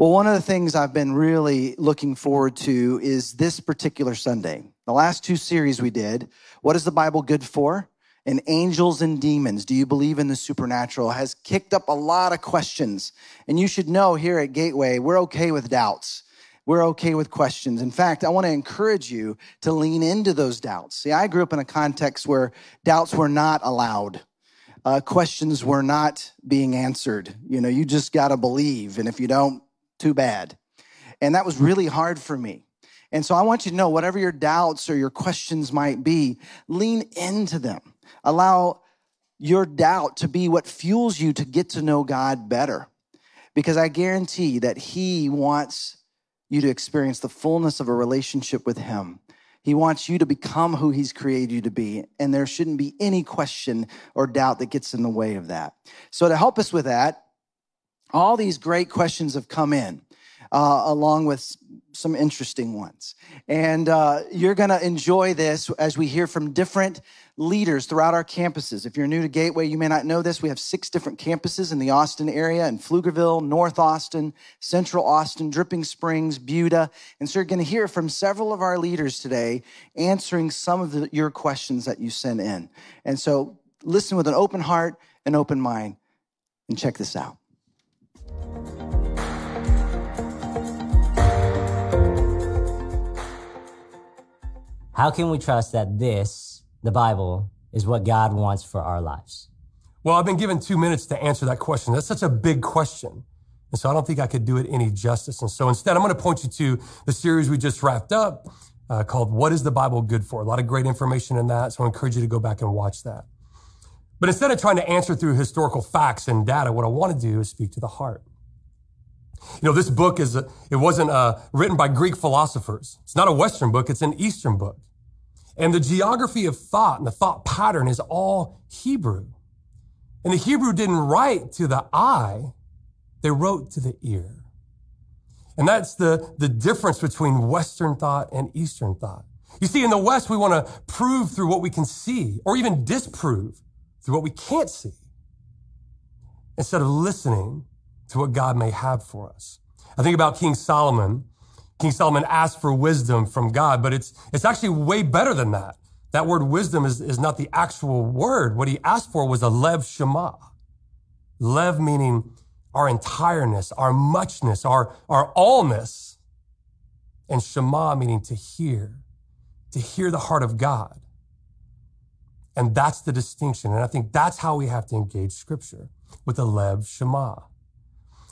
Well, one of the things I've been really looking forward to is this particular Sunday. The last two series we did, What is the Bible good for? And Angels and Demons, Do you believe in the supernatural? has kicked up a lot of questions. And you should know here at Gateway, we're okay with doubts. We're okay with questions. In fact, I want to encourage you to lean into those doubts. See, I grew up in a context where doubts were not allowed. Uh, questions were not being answered. You know, you just got to believe. And if you don't, too bad. And that was really hard for me. And so I want you to know whatever your doubts or your questions might be, lean into them. Allow your doubt to be what fuels you to get to know God better. Because I guarantee that He wants you to experience the fullness of a relationship with Him. He wants you to become who He's created you to be, and there shouldn't be any question or doubt that gets in the way of that. So, to help us with that, all these great questions have come in, uh, along with some interesting ones. And uh, you're going to enjoy this as we hear from different leaders throughout our campuses. If you're new to Gateway, you may not know this. We have six different campuses in the Austin area in Pflugerville, North Austin, Central Austin, Dripping Springs, Buda. And so you're going to hear from several of our leaders today answering some of the, your questions that you sent in. And so listen with an open heart and open mind and check this out. How can we trust that this, the Bible, is what God wants for our lives? Well, I've been given two minutes to answer that question. That's such a big question. And so I don't think I could do it any justice. And so instead, I'm going to point you to the series we just wrapped up uh, called What is the Bible Good For? A lot of great information in that. So I encourage you to go back and watch that. But instead of trying to answer through historical facts and data, what I want to do is speak to the heart. You know, this book is, it wasn't uh, written by Greek philosophers. It's not a Western book. It's an Eastern book. And the geography of thought and the thought pattern is all Hebrew. And the Hebrew didn't write to the eye. They wrote to the ear. And that's the, the difference between Western thought and Eastern thought. You see, in the West, we want to prove through what we can see or even disprove through what we can't see instead of listening to what God may have for us. I think about King Solomon. King Solomon asked for wisdom from God, but it's, it's actually way better than that. That word wisdom is, is not the actual word. What he asked for was a lev shema. Lev meaning our entireness, our muchness, our, our allness. And shema meaning to hear, to hear the heart of God. And that's the distinction. And I think that's how we have to engage scripture with the lev shema.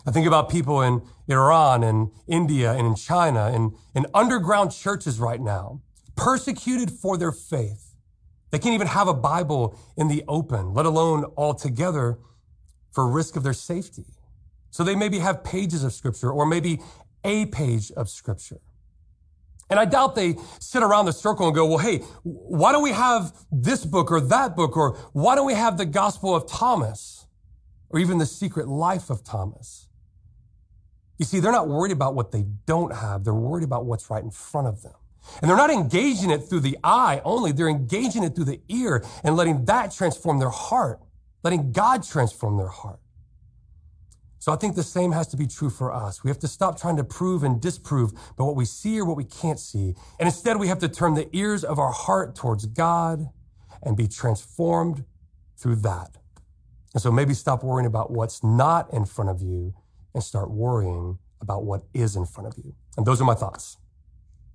I think about people in Iran and India and in China and in underground churches right now, persecuted for their faith. They can't even have a Bible in the open, let alone all together for risk of their safety. So they maybe have pages of scripture or maybe a page of scripture. And I doubt they sit around the circle and go, well, hey, why don't we have this book or that book? Or why don't we have the gospel of Thomas or even the secret life of Thomas? You see, they're not worried about what they don't have. They're worried about what's right in front of them. And they're not engaging it through the eye only. They're engaging it through the ear and letting that transform their heart, letting God transform their heart. So I think the same has to be true for us. We have to stop trying to prove and disprove by what we see or what we can't see. And instead, we have to turn the ears of our heart towards God and be transformed through that. And so maybe stop worrying about what's not in front of you and start worrying about what is in front of you. And those are my thoughts.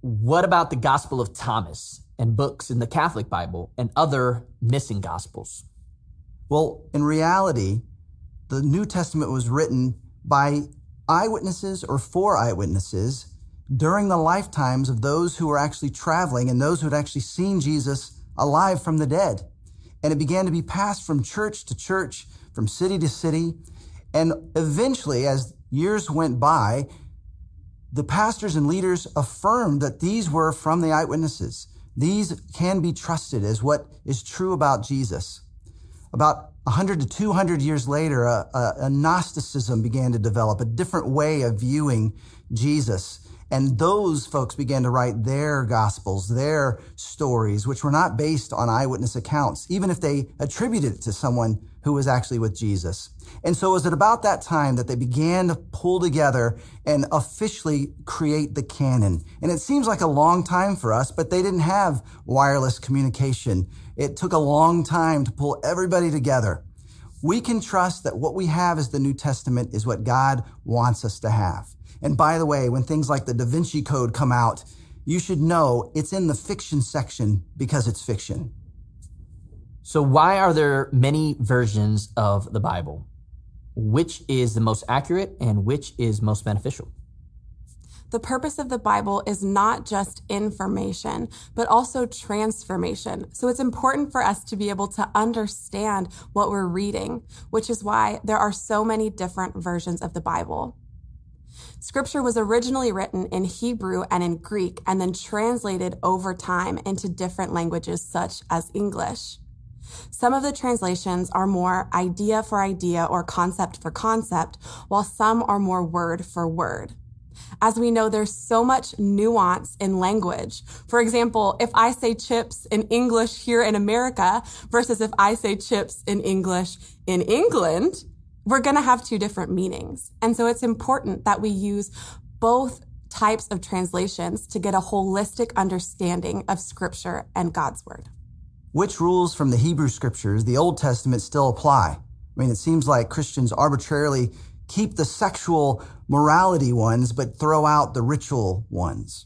What about the Gospel of Thomas and books in the Catholic Bible and other missing Gospels? Well, in reality, the New Testament was written by eyewitnesses or for eyewitnesses during the lifetimes of those who were actually traveling and those who had actually seen Jesus alive from the dead. And it began to be passed from church to church, from city to city. And eventually, as years went by, the pastors and leaders affirmed that these were from the eyewitnesses. These can be trusted as what is true about Jesus. About 100 to 200 years later, a, a, a, Gnosticism began to develop, a different way of viewing Jesus. And those folks began to write their gospels, their stories, which were not based on eyewitness accounts, even if they attributed it to someone who was actually with Jesus. And so it was at about that time that they began to pull together and officially create the canon. And it seems like a long time for us, but they didn't have wireless communication. It took a long time to pull everybody together. We can trust that what we have as the New Testament is what God wants us to have. And by the way, when things like the Da Vinci Code come out, you should know it's in the fiction section because it's fiction. So, why are there many versions of the Bible? Which is the most accurate and which is most beneficial? The purpose of the Bible is not just information, but also transformation. So it's important for us to be able to understand what we're reading, which is why there are so many different versions of the Bible. Scripture was originally written in Hebrew and in Greek and then translated over time into different languages such as English. Some of the translations are more idea for idea or concept for concept, while some are more word for word. As we know, there's so much nuance in language. For example, if I say chips in English here in America versus if I say chips in English in England, we're going to have two different meanings. And so it's important that we use both types of translations to get a holistic understanding of scripture and God's word. Which rules from the Hebrew scriptures, the Old Testament, still apply? I mean, it seems like Christians arbitrarily keep the sexual morality ones, but throw out the ritual ones.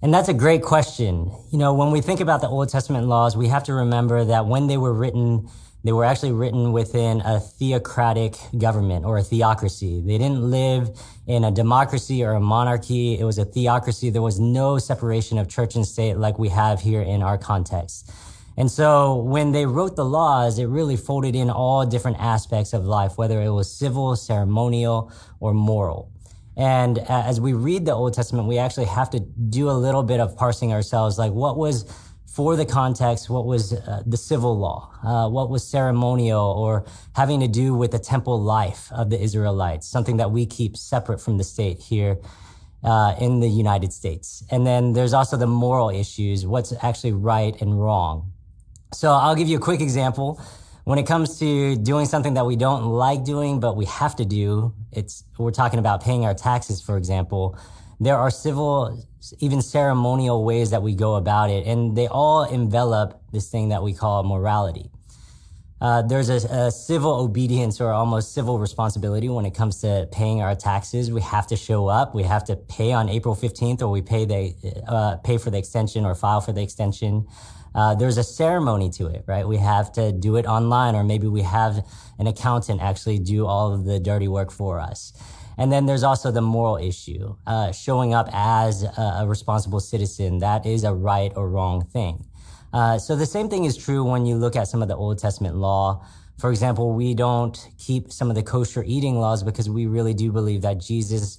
And that's a great question. You know, when we think about the Old Testament laws, we have to remember that when they were written, they were actually written within a theocratic government or a theocracy. They didn't live in a democracy or a monarchy. It was a theocracy. There was no separation of church and state like we have here in our context. And so when they wrote the laws, it really folded in all different aspects of life, whether it was civil, ceremonial, or moral. And as we read the Old Testament, we actually have to do a little bit of parsing ourselves, like what was for the context, what was uh, the civil law, uh, what was ceremonial or having to do with the temple life of the Israelites, something that we keep separate from the state here uh, in the United States. And then there's also the moral issues, what's actually right and wrong. So I'll give you a quick example. When it comes to doing something that we don't like doing, but we have to do, it's, we're talking about paying our taxes, for example. There are civil, even ceremonial ways that we go about it, and they all envelop this thing that we call morality. Uh, there's a, a, civil obedience or almost civil responsibility when it comes to paying our taxes. We have to show up. We have to pay on April 15th, or we pay the uh, pay for the extension or file for the extension uh, there's a ceremony to it, right? We have to do it online, or maybe we have an accountant actually do all of the dirty work for us. And then there's also the moral issue, uh, showing up as a, a, responsible citizen. That is a right or wrong thing. Uh, so the same thing is true when you look at some of the Old Testament law. For example, we don't keep some of the kosher eating laws because we really do believe that Jesus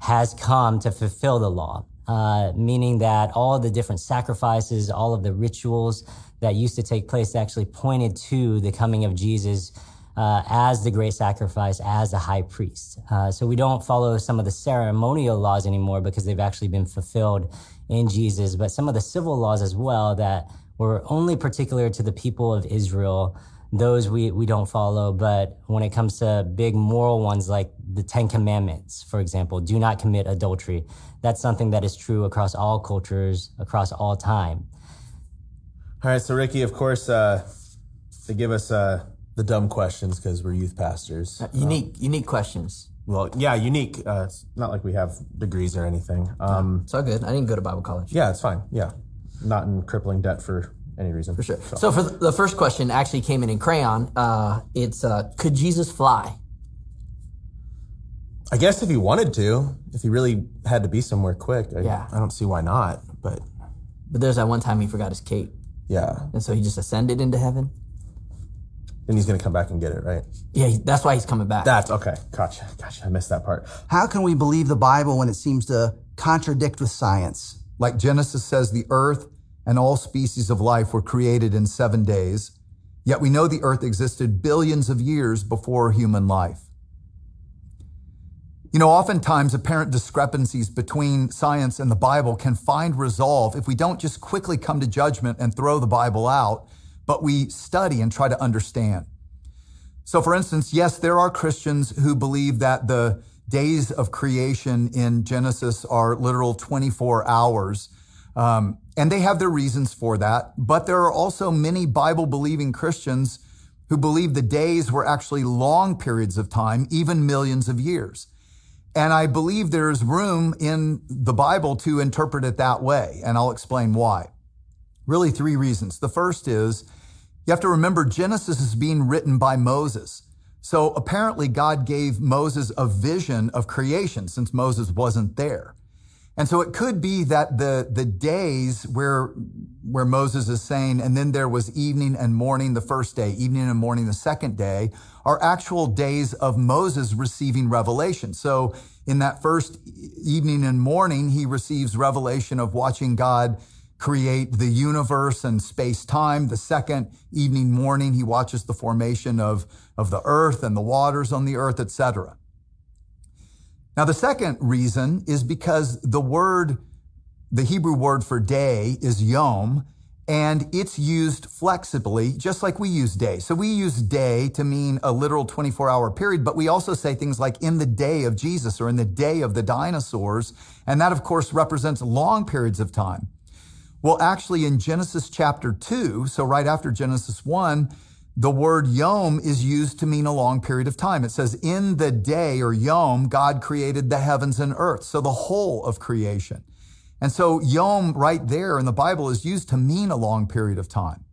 has come to fulfill the law uh, meaning that all the different sacrifices, all of the rituals that used to take place actually pointed to the coming of Jesus uh, as the great sacrifice, as a high priest. Uh, so we don't follow some of the ceremonial laws anymore because they've actually been fulfilled in Jesus, but some of the civil laws as well that were only particular to the people of Israel those we, we don't follow. But when it comes to big moral ones like the Ten Commandments, for example, do not commit adultery. That's something that is true across all cultures, across all time. All right. So, Ricky, of course, uh, they give us uh, the dumb questions because we're youth pastors. Uh, unique, um, unique questions. Well, yeah, unique. Uh, it's not like we have degrees or anything. Um, it's all good. I didn't go to Bible college. Yeah, it's fine. Yeah. Not in crippling debt for any reason. For sure. So, so for the first question, actually came in in crayon. Uh, it's uh, could Jesus fly? I guess if he wanted to, if he really had to be somewhere quick, I, yeah. I don't see why not. But but there's that one time he forgot his cape. Yeah. And so he just ascended into heaven. And he's going to come back and get it, right? Yeah, that's why he's coming back. That's okay. Gotcha. Gotcha. I missed that part. How can we believe the Bible when it seems to contradict with science? Like Genesis says, the earth and all species of life were created in seven days, yet we know the earth existed billions of years before human life. You know, oftentimes apparent discrepancies between science and the Bible can find resolve if we don't just quickly come to judgment and throw the Bible out, but we study and try to understand. So, for instance, yes, there are Christians who believe that the days of creation in Genesis are literal 24 hours. Um, and they have their reasons for that. But there are also many Bible believing Christians who believe the days were actually long periods of time, even millions of years. And I believe there's room in the Bible to interpret it that way. And I'll explain why. Really, three reasons. The first is you have to remember Genesis is being written by Moses. So apparently God gave Moses a vision of creation since Moses wasn't there. And so it could be that the, the days where, where Moses is saying, and then there was evening and morning the first day, evening and morning the second day, are actual days of Moses receiving revelation. So in that first evening and morning, he receives revelation of watching God create the universe and space time. The second evening morning, he watches the formation of, of the earth and the waters on the earth, etc. Now, the second reason is because the word, the Hebrew word for day is yom, and it's used flexibly, just like we use day. So we use day to mean a literal 24 hour period, but we also say things like in the day of Jesus or in the day of the dinosaurs. And that, of course, represents long periods of time. Well, actually, in Genesis chapter 2, so right after Genesis 1, the word yom is used to mean a long period of time. It says, in the day or yom, God created the heavens and earth. So the whole of creation. And so yom right there in the Bible is used to mean a long period of time.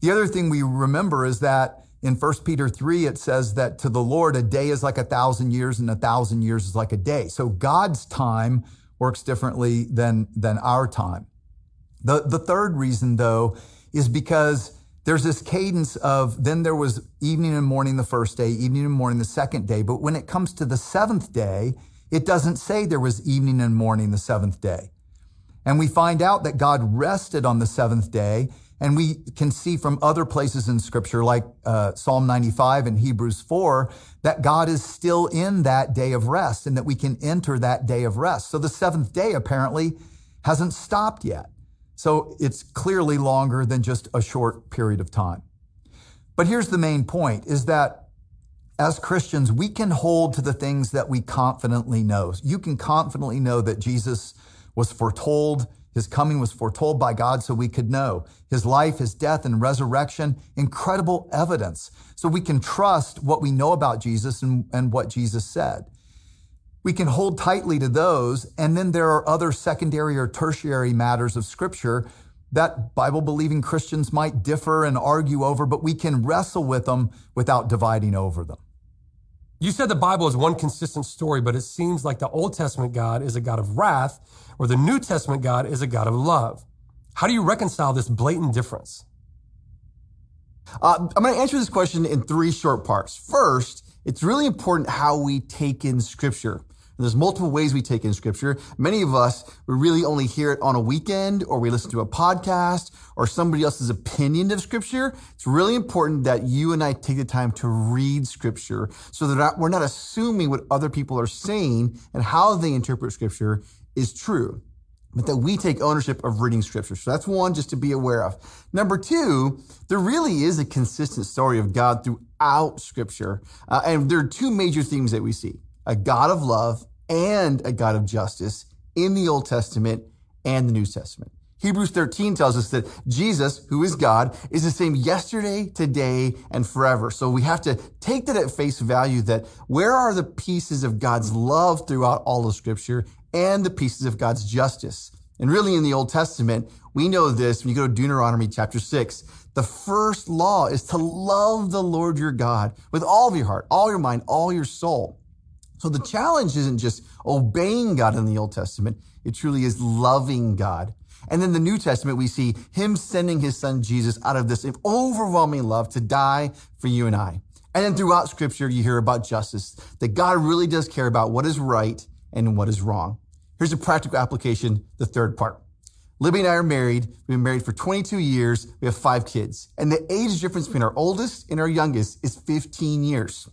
The other thing we remember is that in 1 Peter 3, it says that to the Lord, a day is like a thousand years and a thousand years is like a day. So God's time works differently than, than our time. The, the third reason, though, is because there's this cadence of then there was evening and morning the first day, evening and morning the second day. But when it comes to the seventh day, it doesn't say there was evening and morning the seventh day. And we find out that God rested on the seventh day. And we can see from other places in scripture, like uh, Psalm 95 and Hebrews 4, that God is still in that day of rest and that we can enter that day of rest. So the seventh day apparently hasn't stopped yet. So it's clearly longer than just a short period of time. But here's the main point is that as Christians, we can hold to the things that we confidently know. You can confidently know that Jesus was foretold, his coming was foretold by God so we could know. His life, his death, and resurrection, incredible evidence. So we can trust what we know about Jesus and, and what Jesus said. We can hold tightly to those. And then there are other secondary or tertiary matters of scripture that Bible believing Christians might differ and argue over, but we can wrestle with them without dividing over them. You said the Bible is one consistent story, but it seems like the Old Testament God is a God of wrath, or the New Testament God is a God of love. How do you reconcile this blatant difference? Uh, I'm going to answer this question in three short parts. First, it's really important how we take in scripture. There's multiple ways we take in scripture. Many of us, we really only hear it on a weekend or we listen to a podcast or somebody else's opinion of scripture. It's really important that you and I take the time to read scripture so that we're not assuming what other people are saying and how they interpret scripture is true but that we take ownership of reading scripture. So that's one just to be aware of. Number two, there really is a consistent story of God throughout scripture. Uh, and there are two major themes that we see a God of love and a God of justice in the Old Testament and the New Testament. Hebrews 13 tells us that Jesus, who is God, is the same yesterday, today, and forever. So we have to take that at face value that where are the pieces of God's love throughout all of scripture and the pieces of God's justice? And really in the Old Testament, we know this when you go to Deuteronomy chapter 6. The first law is to love the Lord your God with all of your heart, all your mind, all your soul. So the challenge isn't just obeying God in the Old Testament. It truly is loving God. And then the New Testament, we see him sending his son Jesus out of this overwhelming love to die for you and I. And then throughout scripture, you hear about justice, that God really does care about what is right and what is wrong. Here's a practical application, the third part. Libby and I are married. We've been married for 22 years. We have five kids. And the age difference between our oldest and our youngest is 15 years.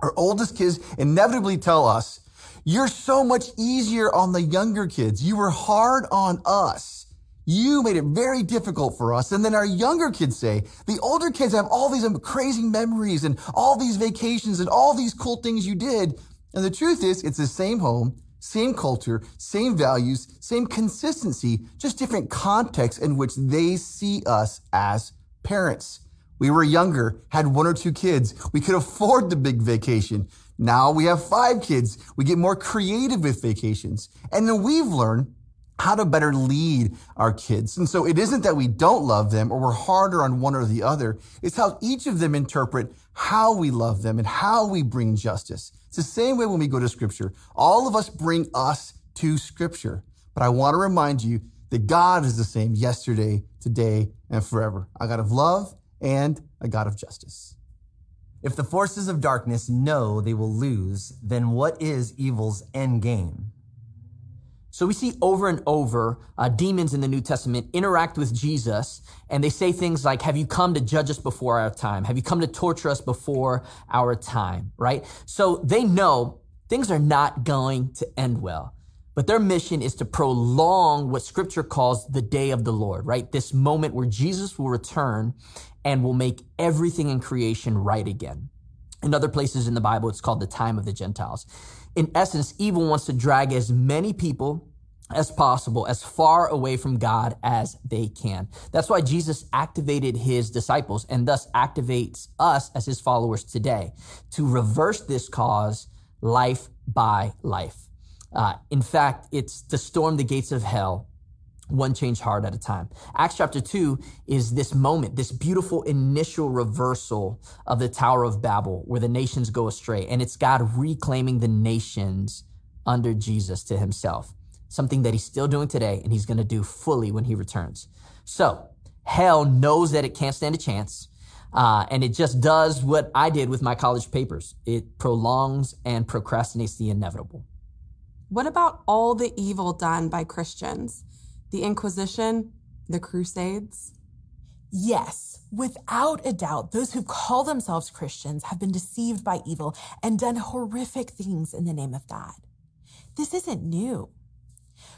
Our oldest kids inevitably tell us, you're so much easier on the younger kids. You were hard on us. You made it very difficult for us. And then our younger kids say, the older kids have all these crazy memories and all these vacations and all these cool things you did. And the truth is, it's the same home, same culture, same values, same consistency, just different contexts in which they see us as parents. We were younger, had one or two kids. We could afford the big vacation. Now we have five kids. We get more creative with vacations. And then we've learned how to better lead our kids. And so it isn't that we don't love them or we're harder on one or the other. It's how each of them interpret how we love them and how we bring justice. It's the same way when we go to scripture. All of us bring us to scripture. But I want to remind you that God is the same yesterday, today, and forever. A God of love and a God of justice. If the forces of darkness know they will lose, then what is evil's end game? So we see over and over uh, demons in the New Testament interact with Jesus and they say things like, Have you come to judge us before our time? Have you come to torture us before our time? Right? So they know things are not going to end well. But their mission is to prolong what scripture calls the day of the Lord, right? This moment where Jesus will return and will make everything in creation right again. In other places in the Bible, it's called the time of the Gentiles. In essence, evil wants to drag as many people as possible, as far away from God as they can. That's why Jesus activated his disciples and thus activates us as his followers today to reverse this cause life by life. Uh, in fact, it's to storm the gates of hell one changed heart at a time. Acts chapter 2 is this moment, this beautiful initial reversal of the Tower of Babel where the nations go astray. And it's God reclaiming the nations under Jesus to himself, something that he's still doing today and he's going to do fully when he returns. So hell knows that it can't stand a chance. Uh, and it just does what I did with my college papers. It prolongs and procrastinates the inevitable. What about all the evil done by Christians? the Inquisition, the Crusades? Yes, without a doubt, those who call themselves Christians have been deceived by evil and done horrific things in the name of God. This isn't new.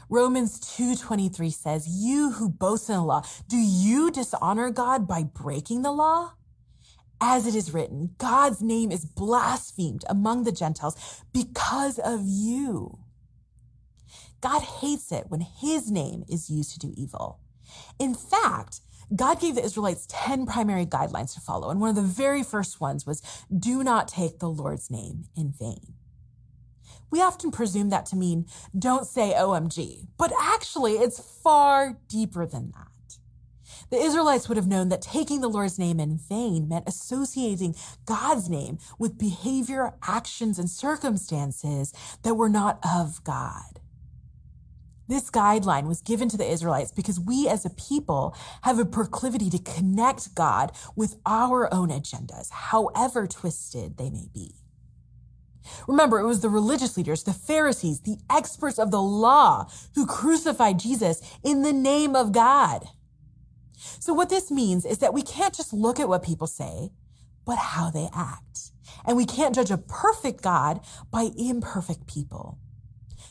Romans 2:23 says, "You who boast in the law, do you dishonor God by breaking the law?" As it is written, God's name is blasphemed among the Gentiles because of you. God hates it when his name is used to do evil. In fact, God gave the Israelites 10 primary guidelines to follow. And one of the very first ones was do not take the Lord's name in vain. We often presume that to mean don't say OMG, but actually it's far deeper than that. The Israelites would have known that taking the Lord's name in vain meant associating God's name with behavior, actions, and circumstances that were not of God. This guideline was given to the Israelites because we as a people have a proclivity to connect God with our own agendas, however twisted they may be. Remember, it was the religious leaders, the Pharisees, the experts of the law who crucified Jesus in the name of God. So what this means is that we can't just look at what people say, but how they act. And we can't judge a perfect God by imperfect people.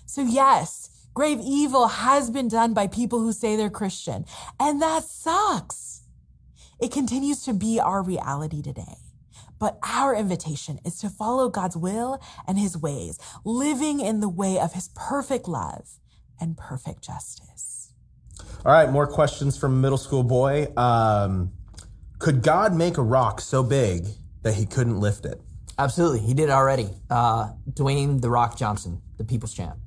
So yes, Grave evil has been done by people who say they're Christian. And that sucks. It continues to be our reality today. But our invitation is to follow God's will and his ways, living in the way of his perfect love and perfect justice. All right, more questions from middle school boy. Um, could God make a rock so big that he couldn't lift it? Absolutely. He did already. Uh, Dwayne The Rock Johnson, the people's champ.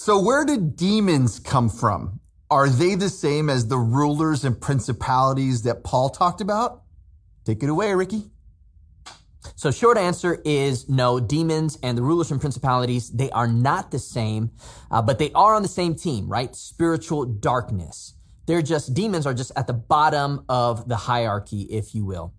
So, where did demons come from? Are they the same as the rulers and principalities that Paul talked about? Take it away, Ricky. So, short answer is no. Demons and the rulers and principalities, they are not the same, uh, but they are on the same team, right? Spiritual darkness. They're just, demons are just at the bottom of the hierarchy, if you will.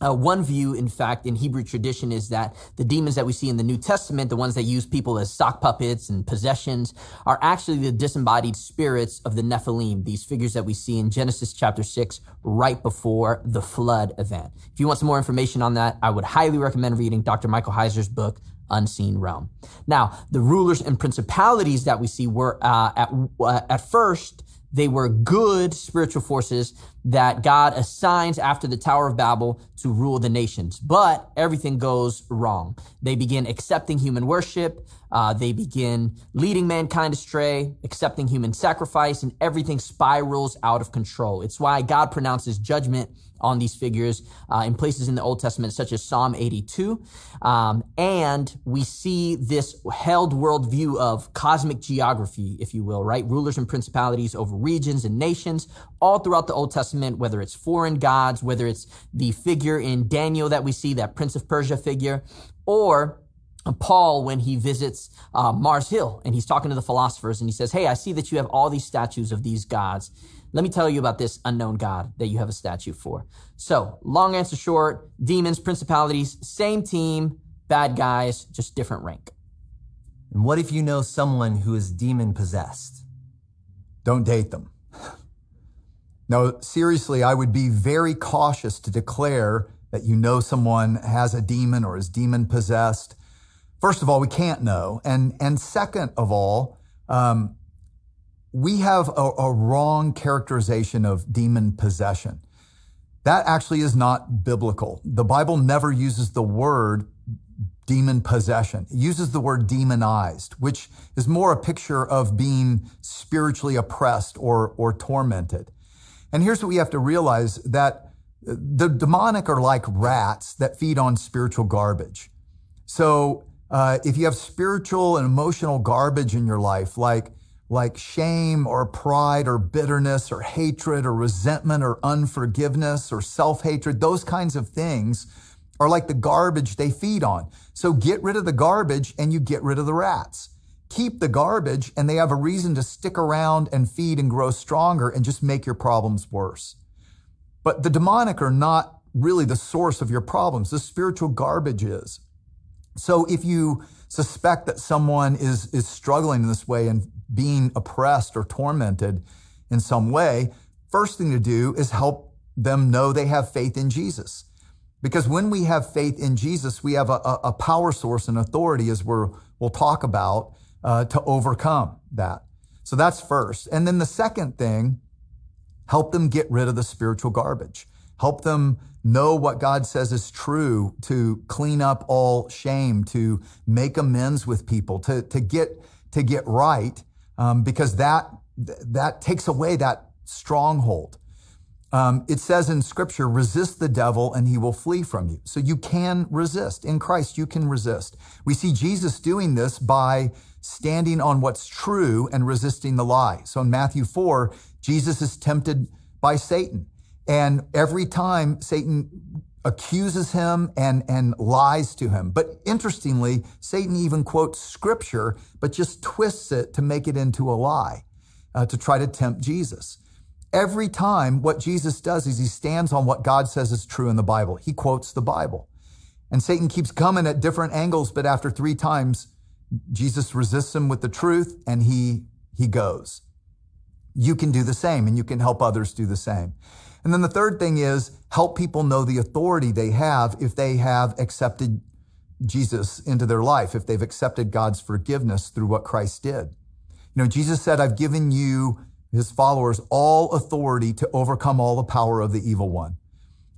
Uh, one view, in fact, in Hebrew tradition is that the demons that we see in the New Testament, the ones that use people as sock puppets and possessions, are actually the disembodied spirits of the Nephilim, these figures that we see in Genesis chapter 6, right before the flood event. If you want some more information on that, I would highly recommend reading Dr. Michael Heiser's book, unseen realm. Now, the rulers and principalities that we see were uh, at uh, at first they were good spiritual forces that God assigns after the Tower of Babel to rule the nations. But everything goes wrong. They begin accepting human worship. Uh, they begin leading mankind astray, accepting human sacrifice, and everything spirals out of control. It's why God pronounces judgment on these figures uh, in places in the Old Testament, such as Psalm 82. Um, and we see this held worldview of cosmic geography, if you will, right? Rulers and principalities over regions and nations all throughout the Old Testament, whether it's foreign gods, whether it's the figure in Daniel that we see, that Prince of Persia figure, or Paul when he visits uh, Mars Hill and he's talking to the philosophers and he says, Hey, I see that you have all these statues of these gods. Let me tell you about this unknown God that you have a statue for. So, long answer short, demons, principalities, same team, bad guys, just different rank. And what if you know someone who is demon possessed? Don't date them. No, seriously, I would be very cautious to declare that you know someone has a demon or is demon possessed. First of all, we can't know. And, and second of all, um, we have a, a wrong characterization of demon possession. That actually is not biblical. The Bible never uses the word demon possession. It uses the word demonized, which is more a picture of being spiritually oppressed or, or tormented. And here's what we have to realize that the demonic are like rats that feed on spiritual garbage. So uh, if you have spiritual and emotional garbage in your life, like like shame or pride or bitterness or hatred or resentment or unforgiveness or self hatred, those kinds of things are like the garbage they feed on. So get rid of the garbage and you get rid of the rats. Keep the garbage and they have a reason to stick around and feed and grow stronger and just make your problems worse. But the demonic are not really the source of your problems. The spiritual garbage is. So if you suspect that someone is, is struggling in this way and being oppressed or tormented in some way, first thing to do is help them know they have faith in Jesus. Because when we have faith in Jesus, we have a, a power source and authority, as we're, we'll talk about, uh, to overcome that. So that's first. And then the second thing, help them get rid of the spiritual garbage. Help them know what God says is true, to clean up all shame, to make amends with people, to, to get, to get right, um, because that, that takes away that stronghold. Um, it says in scripture, resist the devil and he will flee from you. So you can resist. In Christ, you can resist. We see Jesus doing this by standing on what's true and resisting the lie. So in Matthew 4, Jesus is tempted by Satan. And every time Satan accuses him and, and lies to him. But interestingly, Satan even quotes scripture, but just twists it to make it into a lie, uh, to try to tempt Jesus. Every time, what Jesus does is he stands on what God says is true in the Bible. He quotes the Bible. And Satan keeps coming at different angles, but after three times, Jesus resists him with the truth and he, he goes. You can do the same and you can help others do the same. And then the third thing is help people know the authority they have if they have accepted Jesus into their life, if they've accepted God's forgiveness through what Christ did. You know, Jesus said, I've given you, his followers, all authority to overcome all the power of the evil one.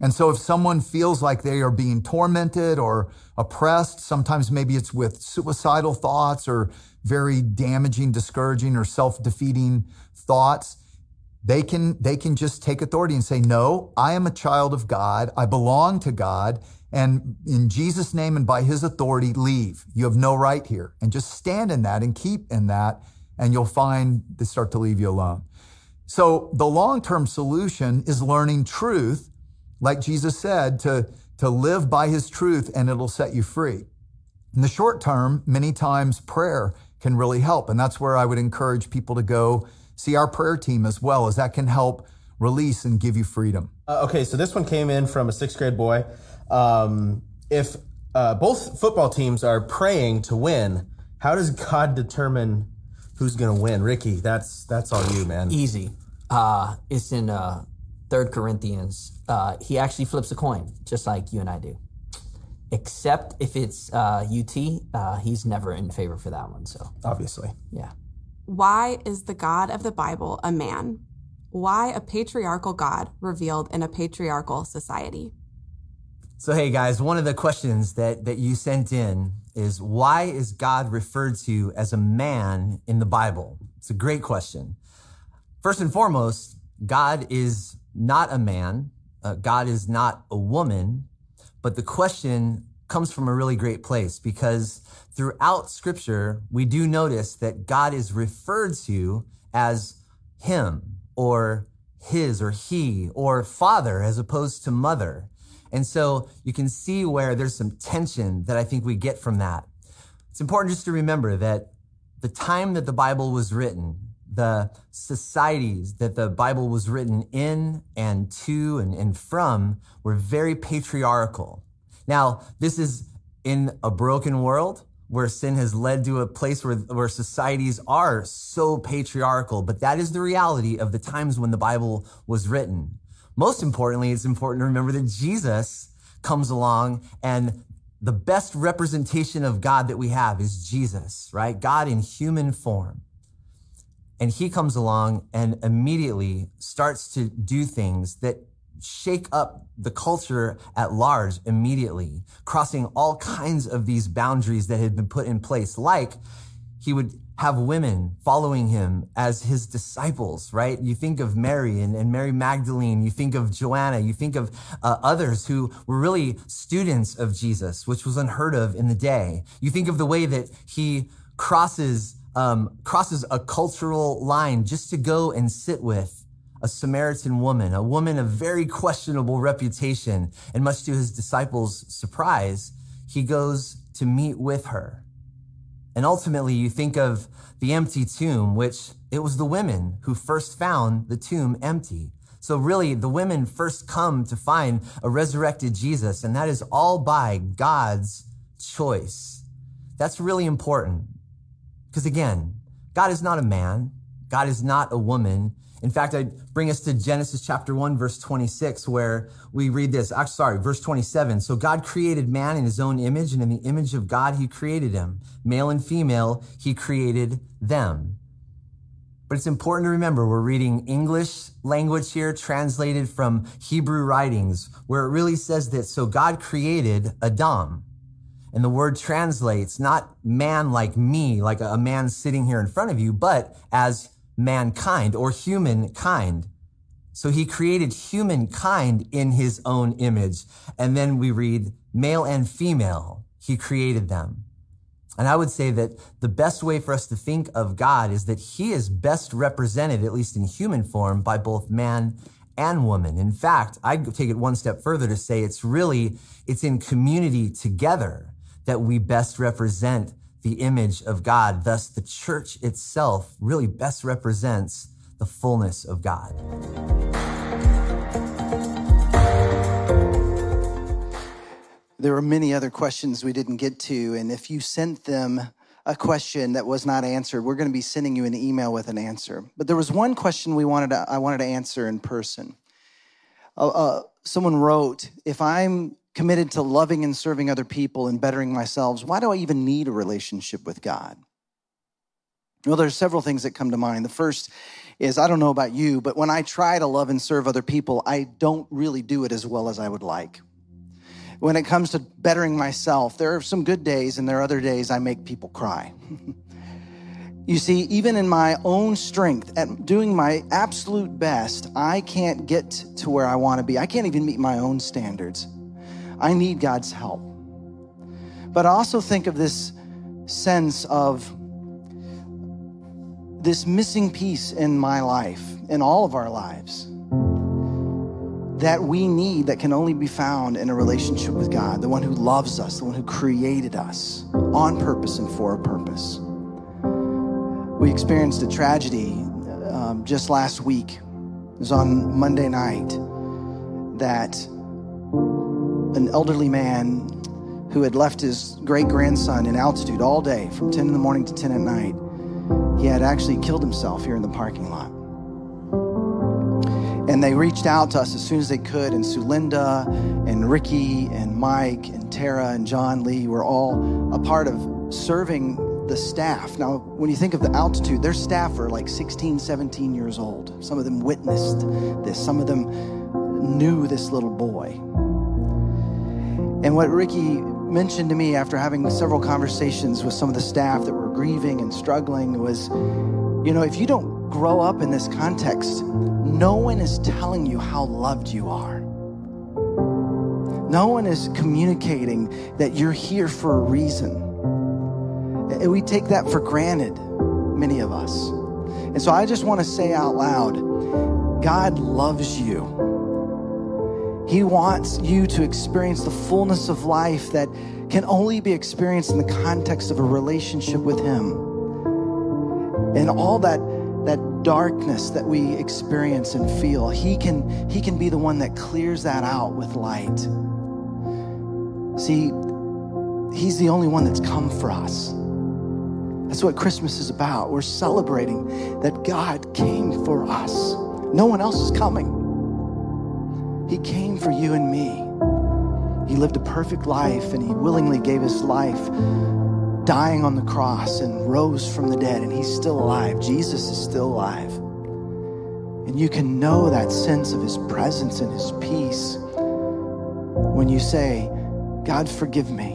And so if someone feels like they are being tormented or oppressed, sometimes maybe it's with suicidal thoughts or very damaging, discouraging, or self-defeating thoughts, they can, they can just take authority and say, no, I am a child of God. I belong to God. And in Jesus' name and by his authority, leave. You have no right here. And just stand in that and keep in that, and you'll find they start to leave you alone. So the long-term solution is learning truth, like Jesus said, to, to live by his truth and it'll set you free. In the short term, many times prayer can really help. And that's where I would encourage people to go see our prayer team as well, as that can help release and give you freedom. Uh, okay, so this one came in from a sixth grade boy. Um, if uh, both football teams are praying to win, how does God determine who's going to win? Ricky, that's that's all you, man. Easy. Uh, it's in uh, Third Corinthians. Uh, he actually flips a coin, just like you and I do. except if it's uh, UT. Uh, he's never in favor for that one. So Obviously. yeah. Why is the God of the Bible a man? Why a patriarchal God revealed in a patriarchal society? So, hey guys, one of the questions that, that you sent in is why is God referred to as a man in the Bible? It's a great question. First and foremost, God is not a man, uh, God is not a woman, but the question comes from a really great place because throughout scripture, we do notice that God is referred to as him or his or he or father as opposed to mother. And so you can see where there's some tension that I think we get from that. It's important just to remember that the time that the Bible was written, the societies that the Bible was written in and to and, and from were very patriarchal. Now, this is in a broken world where sin has led to a place where, where societies are so patriarchal, but that is the reality of the times when the Bible was written. Most importantly, it's important to remember that Jesus comes along and the best representation of God that we have is Jesus, right? God in human form. And he comes along and immediately starts to do things that shake up the culture at large immediately, crossing all kinds of these boundaries that had been put in place. Like he would have women following him as his disciples, right? You think of Mary and, and Mary Magdalene, you think of Joanna, you think of uh, others who were really students of Jesus, which was unheard of in the day. You think of the way that he crosses um, crosses a cultural line just to go and sit with a Samaritan woman, a woman of very questionable reputation. And much to his disciples' surprise, he goes to meet with her. And ultimately, you think of the empty tomb, which it was the women who first found the tomb empty. So really, the women first come to find a resurrected Jesus, and that is all by God's choice. That's really important. Because again, God is not a man. God is not a woman. In fact, I bring us to Genesis chapter 1, verse 26, where we read this. Actually, sorry, verse 27. So God created man in his own image, and in the image of God, he created him. Male and female, he created them. But it's important to remember we're reading English language here, translated from Hebrew writings, where it really says that so God created Adam. And the word translates not man like me, like a man sitting here in front of you, but as mankind or humankind. So he created humankind in his own image. And then we read male and female, he created them. And I would say that the best way for us to think of God is that he is best represented, at least in human form, by both man and woman. In fact, I take it one step further to say it's really, it's in community together that we best represent the image of God. Thus, the church itself really best represents the fullness of God. There were many other questions we didn't get to, and if you sent them a question that was not answered, we're going to be sending you an email with an answer. But there was one question we wanted to, I wanted to answer in person. Uh, uh, someone wrote, "If I'm committed to loving and serving other people and bettering myself, why do I even need a relationship with God?" Well, there's several things that come to mind. The first is I don't know about you, but when I try to love and serve other people, I don't really do it as well as I would like when it comes to bettering myself, there are some good days and there are other days I make people cry. you see, even in my own strength, at doing my absolute best, I can't get to where I want to be. I can't even meet my own standards. I need God's help. But I also think of this sense of this missing piece in my life, in all of our lives that we need that can only be found in a relationship with God, the one who loves us, the one who created us on purpose and for a purpose. We experienced a tragedy um, just last week. It was on Monday night that an elderly man who had left his great grandson in altitude all day from 10 in the morning to 10 at night, he had actually killed himself here in the parking lot. And they reached out to us as soon as they could. And Sulinda and Ricky and Mike and Tara and John Lee were all a part of serving the staff. Now, when you think of the altitude, their staff are like 16, 17 years old. Some of them witnessed this, some of them knew this little boy. And what Ricky mentioned to me after having several conversations with some of the staff that were grieving and struggling was you know, if you don't grow up in this context, no one is telling you how loved you are. No one is communicating that you're here for a reason. And we take that for granted, many of us. And so I just want to say out loud God loves you. He wants you to experience the fullness of life that can only be experienced in the context of a relationship with Him. And all that that darkness that we experience and feel he can he can be the one that clears that out with light. See he's the only one that's come for us. That's what christmas is about. We're celebrating that god came for us. No one else is coming he came for you and me he lived a perfect life and he willingly gave his life dying on the cross and rose from the dead, and he's still alive. Jesus is still alive. And you can know that sense of his presence and his peace when you say, God, forgive me.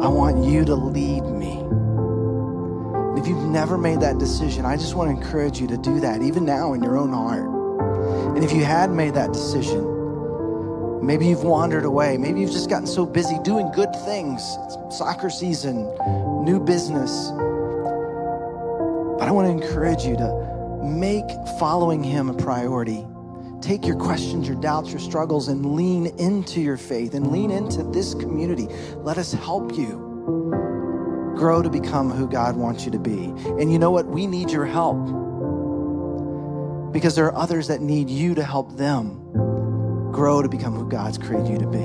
I want you to lead me. if you've never made that decision, I just want to encourage you to do that, even now in your own heart. And if you had made that decision, Maybe you've wandered away. Maybe you've just gotten so busy doing good things. It's soccer season, new business. But I want to encourage you to make following Him a priority. Take your questions, your doubts, your struggles, and lean into your faith and lean into this community. Let us help you grow to become who God wants you to be. And you know what? We need your help because there are others that need you to help them grow to become who God's created you to be.